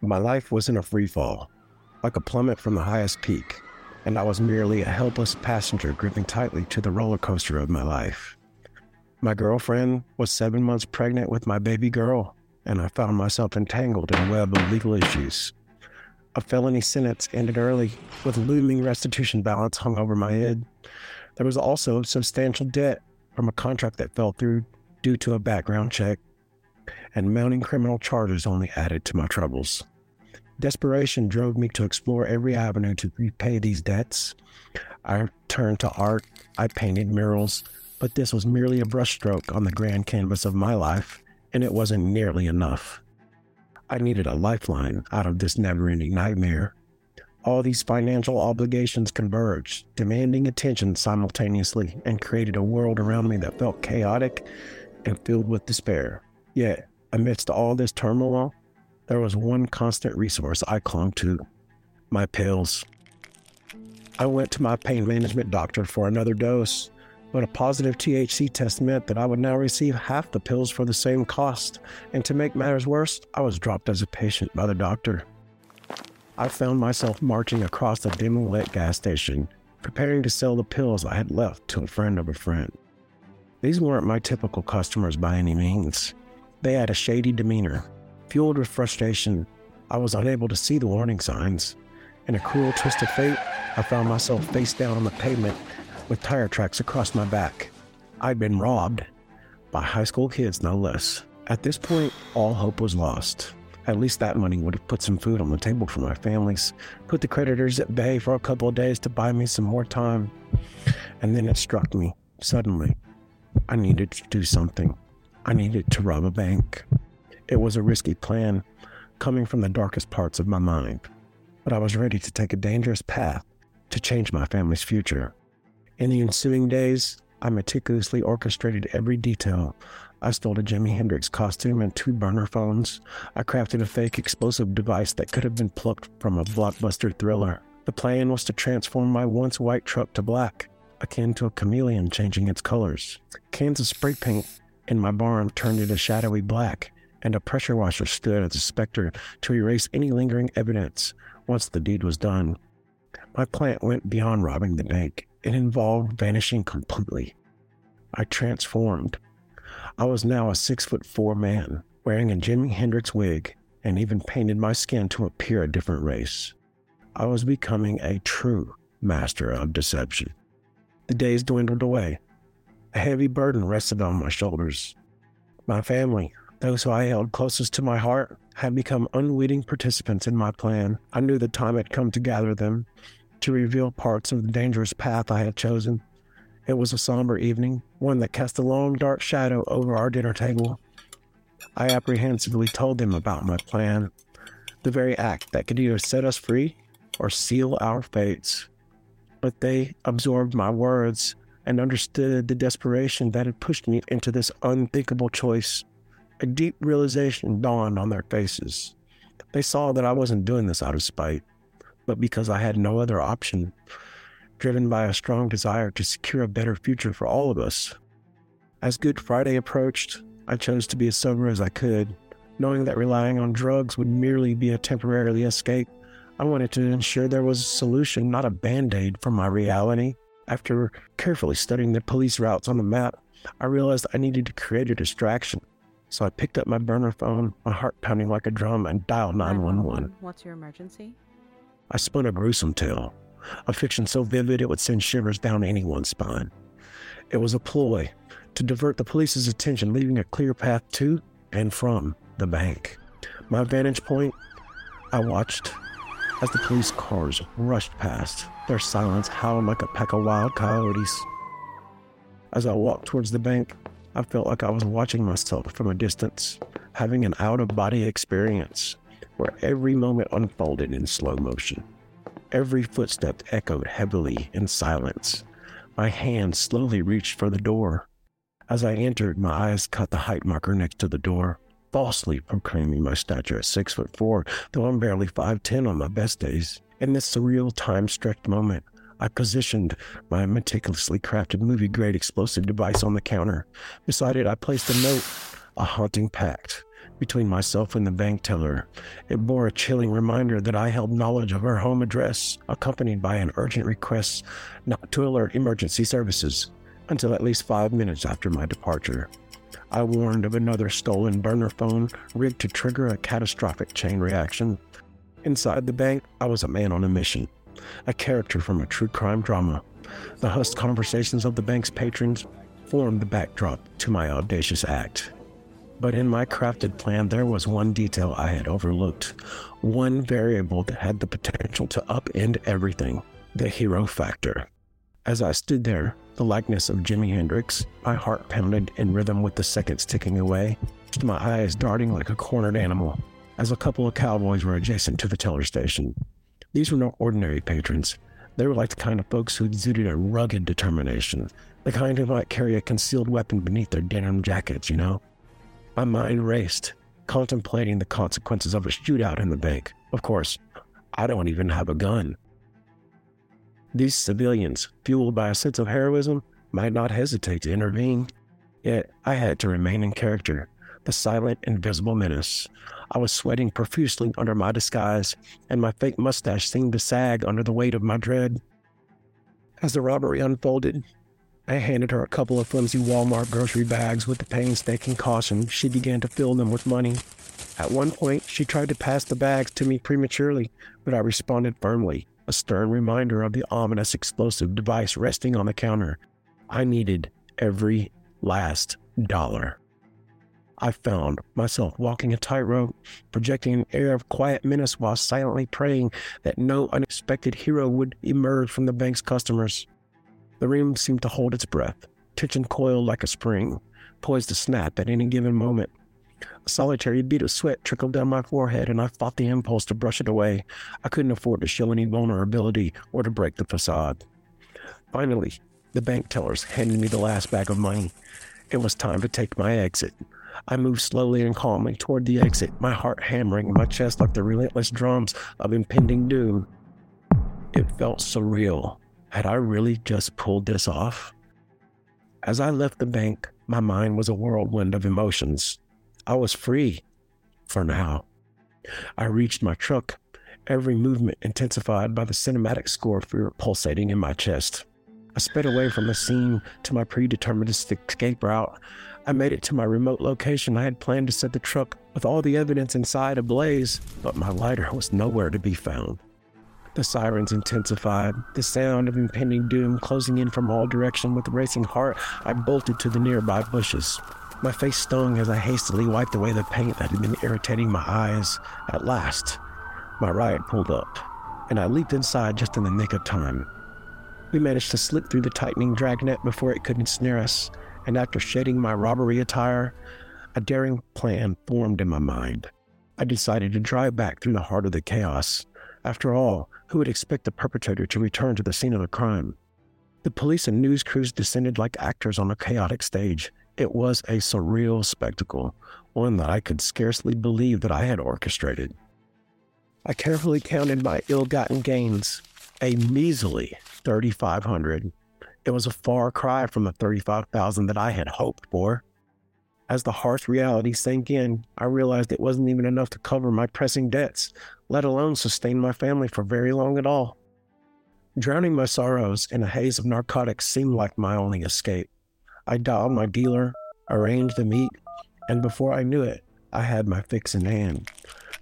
My life was in a free fall, like a plummet from the highest peak, and I was merely a helpless passenger gripping tightly to the roller coaster of my life. My girlfriend was seven months pregnant with my baby girl, and I found myself entangled in a web of legal issues. A felony sentence ended early, with looming restitution balance hung over my head. There was also substantial debt from a contract that fell through due to a background check, and mounting criminal charges only added to my troubles. Desperation drove me to explore every avenue to repay these debts. I turned to art, I painted murals, but this was merely a brushstroke on the grand canvas of my life, and it wasn't nearly enough. I needed a lifeline out of this never ending nightmare. All these financial obligations converged, demanding attention simultaneously, and created a world around me that felt chaotic and filled with despair. Yet, amidst all this turmoil, there was one constant resource I clung to my pills. I went to my pain management doctor for another dose, but a positive THC test meant that I would now receive half the pills for the same cost. And to make matters worse, I was dropped as a patient by the doctor. I found myself marching across a dimly lit gas station, preparing to sell the pills I had left to a friend of a friend. These weren't my typical customers by any means. They had a shady demeanor. Fueled with frustration, I was unable to see the warning signs. In a cruel twist of fate, I found myself face down on the pavement with tire tracks across my back. I'd been robbed by high school kids, no less. At this point, all hope was lost. At least that money would have put some food on the table for my families, put the creditors at bay for a couple of days to buy me some more time. And then it struck me suddenly. I needed to do something. I needed to rob a bank. It was a risky plan, coming from the darkest parts of my mind, but I was ready to take a dangerous path to change my family's future. In the ensuing days, I meticulously orchestrated every detail. I stole a Jimi Hendrix costume and two burner phones. I crafted a fake explosive device that could have been plucked from a blockbuster thriller. The plan was to transform my once white truck to black, akin to a chameleon changing its colors. Cans of spray paint in my barn turned into shadowy black, and a pressure washer stood as a specter to erase any lingering evidence once the deed was done. My plan went beyond robbing the bank. It involved vanishing completely. I transformed. I was now a six foot four man, wearing a Jimi Hendrix wig, and even painted my skin to appear a different race. I was becoming a true master of deception. The days dwindled away. A heavy burden rested on my shoulders. My family, those who I held closest to my heart had become unwitting participants in my plan. I knew the time had come to gather them, to reveal parts of the dangerous path I had chosen. It was a somber evening, one that cast a long dark shadow over our dinner table. I apprehensively told them about my plan, the very act that could either set us free or seal our fates. But they absorbed my words and understood the desperation that had pushed me into this unthinkable choice. A deep realization dawned on their faces. They saw that I wasn't doing this out of spite, but because I had no other option, driven by a strong desire to secure a better future for all of us. As Good Friday approached, I chose to be as sober as I could, knowing that relying on drugs would merely be a temporary escape. I wanted to ensure there was a solution, not a band aid for my reality. After carefully studying the police routes on the map, I realized I needed to create a distraction. So I picked up my burner phone, my heart pounding like a drum, and dialed 911. What's your emergency? I spun a gruesome tale, a fiction so vivid it would send shivers down anyone's spine. It was a ploy to divert the police's attention, leaving a clear path to and from the bank. My vantage point, I watched as the police cars rushed past, their silence howled like a pack of wild coyotes. As I walked towards the bank, I felt like I was watching myself from a distance, having an out of body experience where every moment unfolded in slow motion. Every footstep echoed heavily in silence. My hand slowly reached for the door. As I entered, my eyes caught the height marker next to the door, falsely proclaiming my stature at six foot four, though I'm barely five ten on my best days. In this surreal time stretched moment, I positioned my meticulously crafted movie grade explosive device on the counter. Beside it, I placed a note, a haunting pact, between myself and the bank teller. It bore a chilling reminder that I held knowledge of her home address, accompanied by an urgent request not to alert emergency services until at least five minutes after my departure. I warned of another stolen burner phone rigged to trigger a catastrophic chain reaction. Inside the bank, I was a man on a mission, a character from a true crime drama. The hushed conversations of the bank's patrons formed the backdrop to my audacious act. But in my crafted plan, there was one detail I had overlooked, one variable that had the potential to upend everything the hero factor. As I stood there, the likeness of Jimi Hendrix, my heart pounded in rhythm with the seconds ticking away, my eyes darting like a cornered animal, as a couple of cowboys were adjacent to the teller station. These were no ordinary patrons. They were like the kind of folks who exuded a rugged determination, the kind who might carry a concealed weapon beneath their denim jackets, you know? My mind raced, contemplating the consequences of a shootout in the bank. Of course, I don't even have a gun. These civilians, fueled by a sense of heroism, might not hesitate to intervene. Yet I had to remain in character, the silent, invisible menace. I was sweating profusely under my disguise, and my fake mustache seemed to sag under the weight of my dread. As the robbery unfolded, I handed her a couple of flimsy Walmart grocery bags with the painstaking caution she began to fill them with money. At one point, she tried to pass the bags to me prematurely, but I responded firmly, a stern reminder of the ominous explosive device resting on the counter. I needed every last dollar. I found myself walking a tightrope, projecting an air of quiet menace while silently praying that no unexpected hero would emerge from the bank's customers. The room seemed to hold its breath, tension coiled like a spring, poised to snap at any given moment. A solitary bead of sweat trickled down my forehead, and I fought the impulse to brush it away. I couldn't afford to show any vulnerability or to break the facade. Finally, the bank tellers handed me the last bag of money. It was time to take my exit. I moved slowly and calmly toward the exit, my heart hammering in my chest like the relentless drums of impending doom. It felt surreal, had I really just pulled this off? As I left the bank, my mind was a whirlwind of emotions. I was free for now. I reached my truck, every movement intensified by the cinematic score fear pulsating in my chest. I sped away from the scene to my predetermined escape route. I made it to my remote location. I had planned to set the truck with all the evidence inside ablaze, but my lighter was nowhere to be found. The sirens intensified, the sound of impending doom closing in from all directions with a racing heart. I bolted to the nearby bushes. My face stung as I hastily wiped away the paint that had been irritating my eyes. At last, my ride pulled up, and I leaped inside just in the nick of time. We managed to slip through the tightening dragnet before it could ensnare us, and after shedding my robbery attire, a daring plan formed in my mind. I decided to drive back through the heart of the chaos. After all, who would expect the perpetrator to return to the scene of the crime? The police and news crews descended like actors on a chaotic stage. It was a surreal spectacle, one that I could scarcely believe that I had orchestrated. I carefully counted my ill gotten gains, a measly 3,500. It was a far cry from the 35,000 that I had hoped for. As the harsh reality sank in, I realized it wasn't even enough to cover my pressing debts, let alone sustain my family for very long at all. Drowning my sorrows in a haze of narcotics seemed like my only escape. I dialed my dealer, arranged the meet, and before I knew it, I had my fix in hand.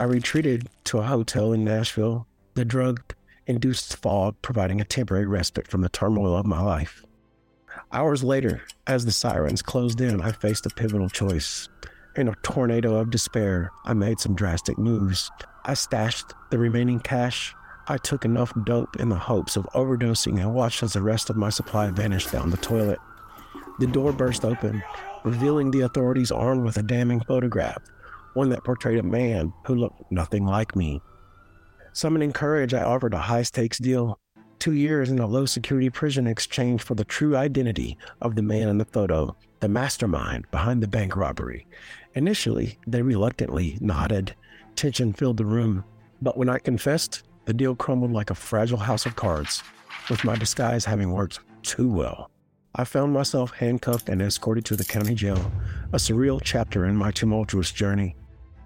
I retreated to a hotel in Nashville, the drug induced fog providing a temporary respite from the turmoil of my life. Hours later, as the sirens closed in, I faced a pivotal choice. In a tornado of despair, I made some drastic moves. I stashed the remaining cash. I took enough dope in the hopes of overdosing and watched as the rest of my supply vanished down the toilet. The door burst open, revealing the authorities armed with a damning photograph, one that portrayed a man who looked nothing like me. Summoning courage, I offered a high stakes deal two years in a low security prison in exchange for the true identity of the man in the photo, the mastermind behind the bank robbery. Initially, they reluctantly nodded. Tension filled the room. But when I confessed, the deal crumbled like a fragile house of cards, with my disguise having worked too well. I found myself handcuffed and escorted to the county jail, a surreal chapter in my tumultuous journey.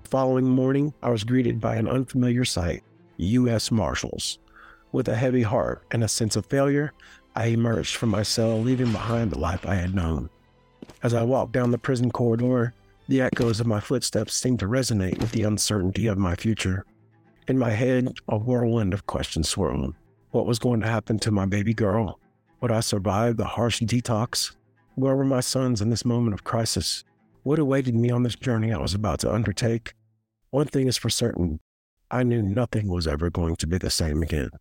Following morning, I was greeted by an unfamiliar sight U.S. Marshals. With a heavy heart and a sense of failure, I emerged from my cell, leaving behind the life I had known. As I walked down the prison corridor, the echoes of my footsteps seemed to resonate with the uncertainty of my future. In my head, a whirlwind of questions swirled. What was going to happen to my baby girl? Would I survive the harsh detox? Where were my sons in this moment of crisis? What awaited me on this journey I was about to undertake? One thing is for certain I knew nothing was ever going to be the same again.